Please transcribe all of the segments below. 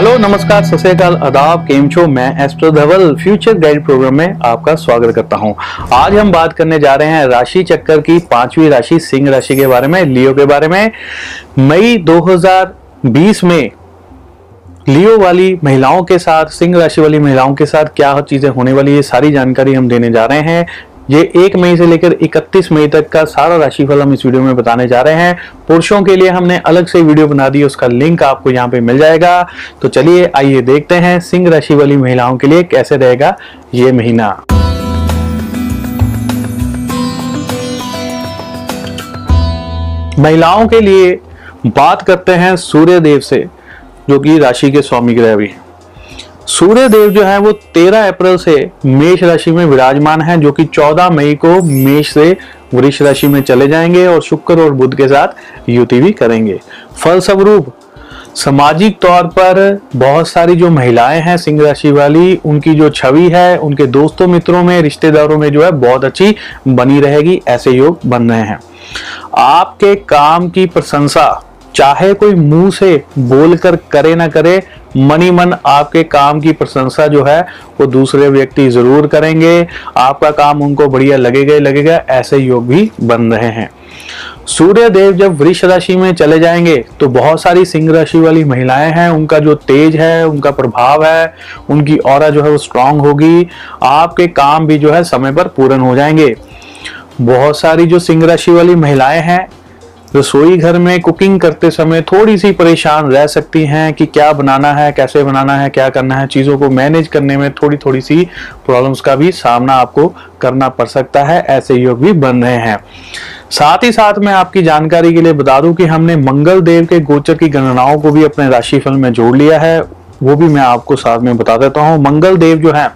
Hello, नमस्कार, सत श्रीकाल आदाब, केम छो? मैं astro Dhaval, future guide program में आपका स्वागत करता हूँ। आज हम बात करने जा रहे हैं राशि चक्कर की पांचवी राशि, सिंह राशि के बारे में, लियो के बारे में। मई 2020 में लियो वाली महिलाओं के साथ, सिंह राशि वाली महिलाओं के साथ क्या चीज़ें होने वाली ये सारी जानकारी हम देने जा रहे हैं। ये एक मई से लेकर 31 मई तक का सारा राशिफल हम इस वीडियो में बताने जा रहे हैं। पुरुषों के लिए हमने अलग से वीडियो बना दी, उसका लिंक आपको यहाँ पे मिल जाएगा। तो चलिए, आइए देखते हैं सिंह राशि वाली महिलाओं के लिए कैसे रहेगा ये महीना। महिलाओं के लिए बात करते हैं सूर्य देव से, जो कि राशि के स्वामी ग्रह भी हैं। सूर्य देव जो है वो 13 अप्रैल से मेष राशि में विराजमान है, जो कि 14 मई को मेष से वृक्ष राशि में चले जाएँगे और शुक्र और बुध के साथ युति भी करेंगे। फलस्वरूप, सामाजिक तौर पर बहुत सारी जो महिलाएँ हैं सिंह राशि वाली, उनकी जो छवि है, उनके दोस्तों मित्रों में, रिश्तेदारों में जो है बहुत अच्छी बनी रहेगी, ऐसे योग बन रहे हैं। आपके काम की प्रशंसा चाहे कोई मुँह से बोलकर करे ना करे, मनी मन आपके काम की प्रशंसा जो है, वो दूसरे व्यक्ति ज़रूर करेंगे। आपका काम उनको बढ़िया लगेगा लगेगा, ऐसे योग भी बन रहे हैं। सूर्य देव जब वृक्ष राशि में चले जाएँगे तो बहुत सारी सिंह राशि वाली महिलाएँ हैं, उनका जो तेज है, उनका प्रभाव है, उनकी और जो है वो स्ट्रांग होगी। आपके काम भी जो है समय पर पूर्ण हो जाएँगे। बहुत सारी जो सिंह राशि वाली महिलाएँ हैं रसोई घर में कुकिंग करते समय थोड़ी सी परेशान रह सकती हैं कि क्या बनाना है, कैसे बनाना है, क्या करना है। चीज़ों को मैनेज करने में थोड़ी थोड़ी सी प्रॉब्लम्स का भी सामना आपको करना पड़ सकता है, ऐसे योग भी बन रहे हैं। साथ ही साथ मैं आपकी जानकारी के लिए बता दूँ कि हमने मंगल देव के गोचर की गणनाओं को भी अपने राशिफल में जोड़ लिया है, वो भी मैं आपको साथ में बता देता हूँ। मंगल देव जो है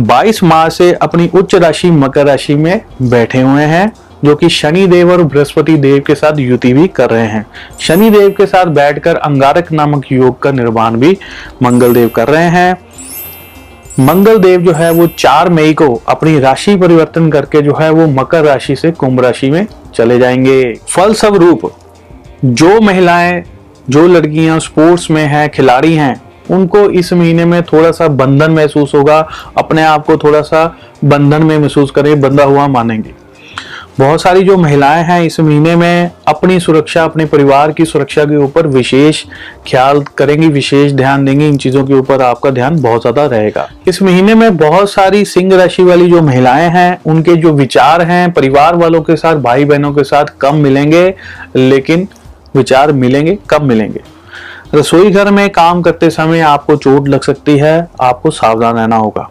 22 मार्च से अपनी उच्च राशि मकर राशि में बैठे हुए हैं। जो कि शनि देव और बृहस्पति देव के साथ युति भी कर रहे हैं। शनि देव के साथ बैठकर अंगारक नामक योग का निर्माण भी मंगल देव कर रहे हैं। मंगल देव जो है वो चार मई को अपनी राशि परिवर्तन करके जो है वो मकर राशि से कुंभ राशि में चले जाएँगे। फल स्वरूप जो महिलाएँ, जो लड़कियाँ स्पोर्ट्स में हैं, खिलाड़ी हैं, उनको इस महीने में थोड़ा सा बंधन महसूस होगा। अपने आप को थोड़ा सा बंधन में महसूस करें, बंधा हुआ मानेंगे। बहुत सारी जो महिलाएँ हैं इस महीने में अपनी सुरक्षा, अपने परिवार की सुरक्षा के ऊपर विशेष ख्याल करेंगी, विशेष ध्यान देंगी। इन चीज़ों के ऊपर आपका ध्यान बहुत ज़्यादा रहेगा। इस महीने में बहुत सारी सिंह राशि वाली जो महिलाएँ हैं, उनके जो विचार हैं, परिवार वालों के साथ भाई बहनों के साथ कम मिलेंगे, लेकिन विचार मिलेंगे कब मिलेंगे। रसोई घर में काम करते समय आपको चोट लग सकती है, आपको सावधान रहना होगा।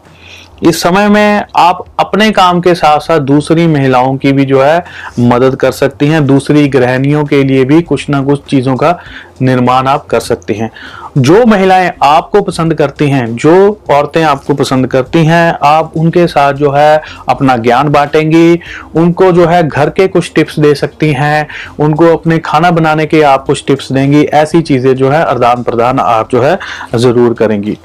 इस समय में आप अपने काम के साथ साथ दूसरी महिलाओं की भी जो है मदद कर सकती हैं, दूसरी गृहणियों के लिए भी कुछ ना कुछ चीज़ों का निर्माण आप कर सकती हैं। जो महिलाएँ आपको पसंद करती हैं, जो औरतें आपको पसंद करती हैं, आप उनके साथ जो है अपना ज्ञान बांटेंगी, उनको जो है घर के कुछ टिप्स दे सकती हैं, उनको अपने खाना बनाने के आप कुछ टिप्स देंगी, ऐसी चीज़ें जो है आदान प्रदान आप जो है ज़रूर करेंगी।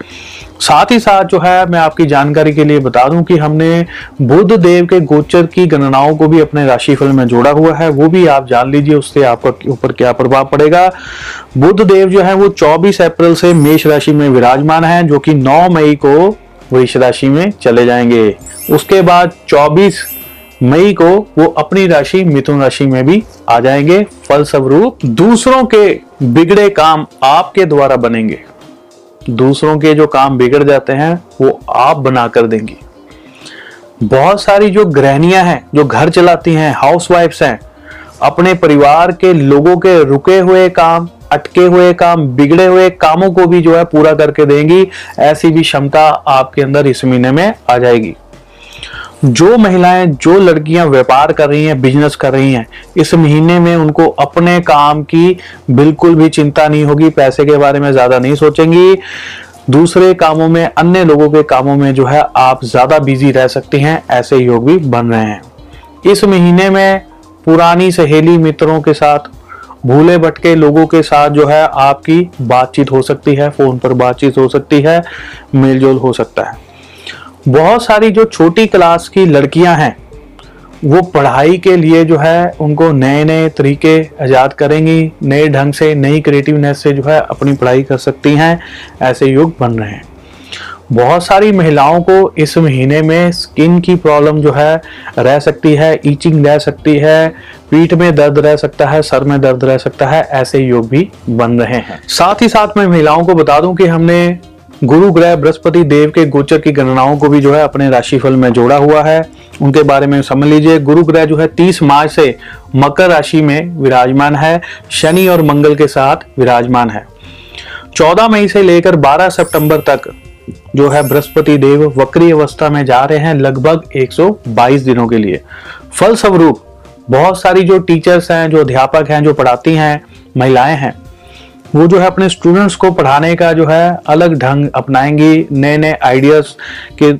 साथ ही साथ जो है, मैं आपकी जानकारी के लिए बता दूँ कि हमने बुद्ध देव के गोचर की गणनाओं को भी अपने राशिफल में जोड़ा हुआ है। वो भी आप जान लीजिए, उससे आपका ऊपर क्या प्रभाव पड़ेगा। बुद्ध देव जो है, वो 24 अप्रैल से मेष राशि में विराजमान है, जो कि 9 मई को वृक्ष राशि में चले जाएँगे। उसके बाद 24 मई को वो अपनी राशि, मिथुन राशि में भी आ जाएँगे। फलस्वरूप दूसरों के बिगड़े काम आपके द्वारा बनेंगे। दूसरों के जो काम बिगड़ जाते हैं, वो आप बना कर देंगी। बहुत सारी जो गृहणियाँ हैं, जो घर चलाती हैं हाउस वाइफ्स हैं, अपने परिवार के लोगों के रुके हुए काम, अटके हुए काम, बिगड़े हुए कामों को भी जो है पूरा करके देंगी, ऐसी भी क्षमता आपके अंदर इस महीने में आ जाएगी। जो महिलाएँ, जो लड़कियाँ व्यापार कर रही हैं बिज़नेस कर रही हैं, इस महीने में उनको अपने काम की बिल्कुल भी चिंता नहीं होगी, पैसे के बारे में ज़्यादा नहीं सोचेंगी। दूसरे कामों में, अन्य लोगों के कामों में जो है, आप ज़्यादा बिज़ी रह सकती हैं, ऐसे योग भी बन रहे हैं। इस महीने में पुरानी सहेली मित्रों के साथ, भूले भटके लोगों के साथ जो है, आपकी बातचीत हो सकती है, फ़ोन पर बातचीत हो सकती है मेलजोल हो सकता है। बहुत सारी जो छोटी क्लास की लड़कियाँ हैं, वो पढ़ाई के लिए जो है उनको नए नए तरीके ईजाद करेंगी, नए ढंग से, नई क्रिएटिवनेस से जो है अपनी पढ़ाई कर सकती हैं, ऐसे युग बन रहे हैं। बहुत सारी महिलाओं को इस महीने में स्किन की प्रॉब्लम जो है रह सकती है ईचिंग रह सकती है, पीठ में दर्द रह सकता है, सर में दर्द रह सकता है, ऐसे योग भी बन रहे हैं। साथ ही साथ मैं महिलाओं को बता दूँ कि हमने गुरु ग्रह बृहस्पति देव के गोचर की गणनाओं को भी जो है अपने राशिफल में जोड़ा हुआ है। उनके बारे में समझ लीजिए, गुरु ग्रह जो है 30 मार्च से मकर राशि में विराजमान है। शनि और मंगल के साथ विराजमान है। 14 मई से लेकर 12 सितंबर तक जो है बृहस्पति देव वक्री अवस्था में जा रहे हैं लगभग 122 दिनों के लिए। फल स्वरूप बहुत सारी जो टीचर्स हैं, जो अध्यापक हैं, जो पढ़ाती हैं, महिलाएँ हैं वो जो है अपने स्टूडेंट्स को पढ़ाने का जो है अलग ढंग अपनाएँगी नए नए आइडियाज़ के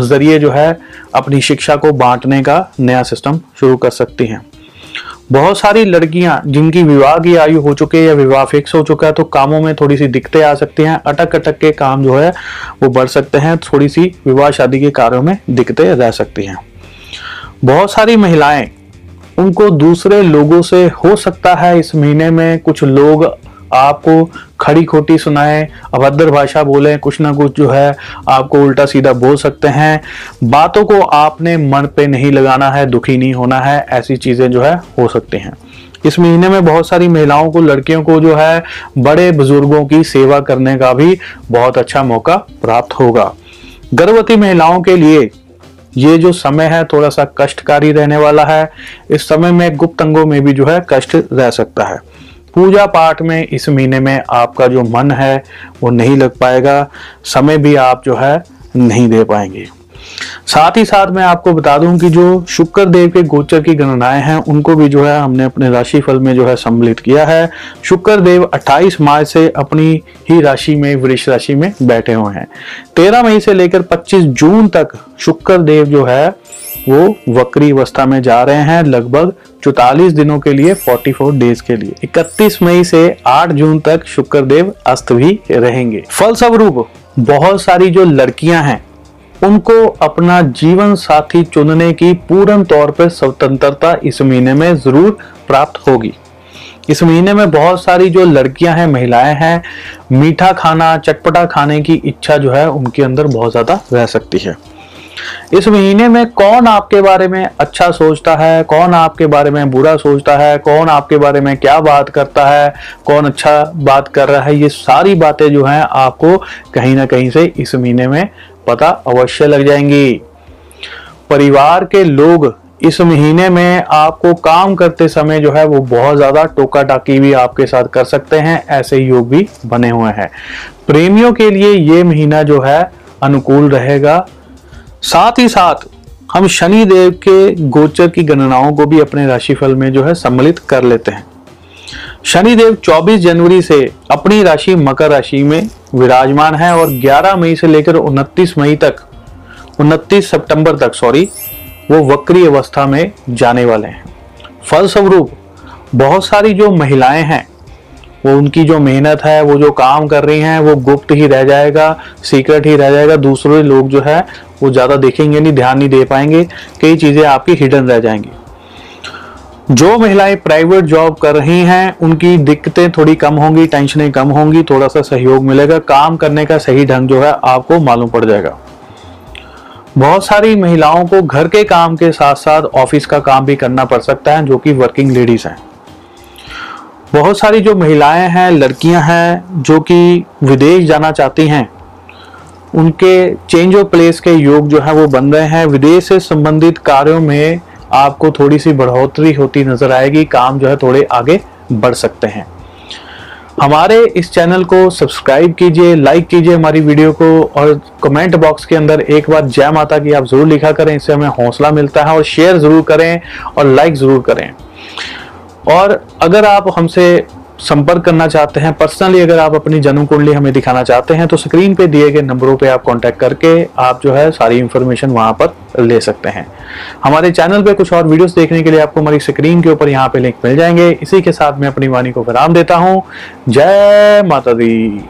ज़रिए जो है अपनी शिक्षा को बांटने का नया सिस्टम शुरू कर सकती हैं। बहुत सारी लड़कियाँ जिनकी विवाह की आयु हो चुकी है या विवाह फिक्स हो चुका है तो कामों में थोड़ी सी दिक्कतें आ सकती हैं। अटक अटक के काम जो है वो बढ़ सकते हैं थोड़ी सी विवाह शादी के कार्यों में दिक्कतें रह सकती हैं। बहुत सारी महिलाएँ, उनको दूसरे लोगों से हो सकता है इस महीने में कुछ लोग आपको खड़ी खोटी सुनाएँ, अभद्र भाषा बोले, कुछ ना कुछ जो है आपको उल्टा सीधा बोल सकते हैं। बातों को आपने मन पे नहीं लगाना है, दुखी नहीं होना है, ऐसी चीज़ें जो है हो सकती हैं। इस महीने में बहुत सारी महिलाओं को, लड़कियों को जो है बड़े बुज़ुर्गों की सेवा करने का भी बहुत अच्छा मौका प्राप्त होगा। गर्भवती महिलाओं के लिए ये जो समय है थोड़ा सा कष्टकारी रहने वाला है। इस समय में गुप्त अंगों में भी जो है कष्ट रह सकता है। पूजा पाठ में इस महीने में आपका जो मन है, वो नहीं लग पाएगा। समय भी आप जो है, नहीं दे पाएँगे। साथ ही साथ मैं आपको बता दूँ कि जो शुक्र देव के गोचर की गणनाएँ हैं, उनको भी जो है, हमने अपने राशि फल में जो है, सम्मिलित किया है। शुक्र देव 28 मार्च से अपनी ही राशि में वृक्ष राशि में बैठे हुए हैं। 13 मई से लेकर 25 जून तक शुक्र देव जो है वो वक्री अवस्था में जा रहे हैं लगभग चौतालीस दिनों के लिए 44 डेज़ के लिए। 31 मई से 8 जून तक शुक्र देव अस्त भी रहेंगे। फलस्वरूप, बहुत सारी जो लड़कियाँ हैं, उनको अपना जीवन साथी चुनने की पूर्ण तौर पर स्वतंत्रता इस महीने में ज़रूर प्राप्त होगी। इस महीने में बहुत सारी जो लड़कियाँ हैं, महिलाएँ हैं, मीठा खाना, चटपटा खाने की इच्छा जो है, उनके अंदर बहुत ज़्यादा रह सकती है। इस महीने में कौन आपके बारे में अच्छा सोचता है? कौन आपके बारे में बुरा सोचता है? कौन आपके बारे में क्या बात करता है? कौन अच्छा बात कर रहा है? ये सारी बातें जो हैं आपको कहीं ना कहीं से इस महीने में पता अवश्य लग जाएँगी। परिवार के लोग इस महीने में आपको काम करते समय जो है वो बहुत ज़्यादा टोका टाकी भी आपके साथ कर सकते हैं, ऐसे योग भी बने हुए हैं। प्रेमियों के लिए ये महीना जो है अनुकूल रहेगा। साथ ही साथ हम शनि देव के गोचर की गणनाओं को भी अपने राशिफल में जो है सम्मिलित कर लेते हैं। शनि देव 24 जनवरी से अपनी राशि मकर राशि में विराजमान है और 11 मई से लेकर 29 मई तक 29 सितंबर तक सॉरी वो वक्री अवस्था में जाने वाले हैं। फलस्वरूप, बहुत सारी जो महिलाएँ हैं वो उनकी जो मेहनत है, वो जो काम कर रही हैं, वो गुप्त ही रह जाएगा सीक्रेट ही रह जाएगा, दूसरे लोग जो है, वो ज़्यादा देखेंगे नहीं, ध्यान नहीं दे पाएँगे, कई चीज़ें आपकी हिडन रह जाएँगी। जो महिलाएँ प्राइवेट जॉब कर रही हैं, उनकी दिक्कतें थोड़ी कम होंगी टेंशनें कम होंगी थोड़ा सा सहयोग मिलेगा, काम करने का सही ढंग जो है, आपको मालूम पड़ जाएगा। बहुत सारी महिलाओं को घर के काम के साथ साथ ऑफ़िस का काम भी करना पड़ सकता है, जो कि वर्किंग लेडीज़ हैं। बहुत सारी जो महिलाएँ हैं, लड़कियाँ हैं, जो कि विदेश जाना चाहती हैं, उनके चेंज ऑफ़ प्लेस के योग जो है वो बन रहे हैं। विदेश से संबंधित कार्यों में आपको थोड़ी सी बढ़ोतरी होती नज़र आएगी, काम जो है थोड़े आगे बढ़ सकते हैं। हमारे इस चैनल को सब्सक्राइब कीजिए लाइक कीजिए हमारी वीडियो को और कमेंट बॉक्स के अंदर एक बार जय माता की आप ज़रूर लिखा करें, इससे हमें हौसला मिलता है और शेयर ज़रूर करें और लाइक ज़रूर करें। और अगर आप हमसे संपर्क करना चाहते हैं पर्सनली अगर आप अपनी जन्म कुंडली हमें दिखाना चाहते हैं तो स्क्रीन पे दिए गए नंबरों पे आप कांटेक्ट करके आप जो है सारी इंफॉर्मेशन वहाँ पर ले सकते हैं। हमारे चैनल पे कुछ और वीडियोस देखने के लिए आपको हमारी स्क्रीन के ऊपर यहाँ पे लिंक मिल जाएँगे। इसी के साथ मैं अपनी वाणी को विराम देता हूँ। जय माता दी।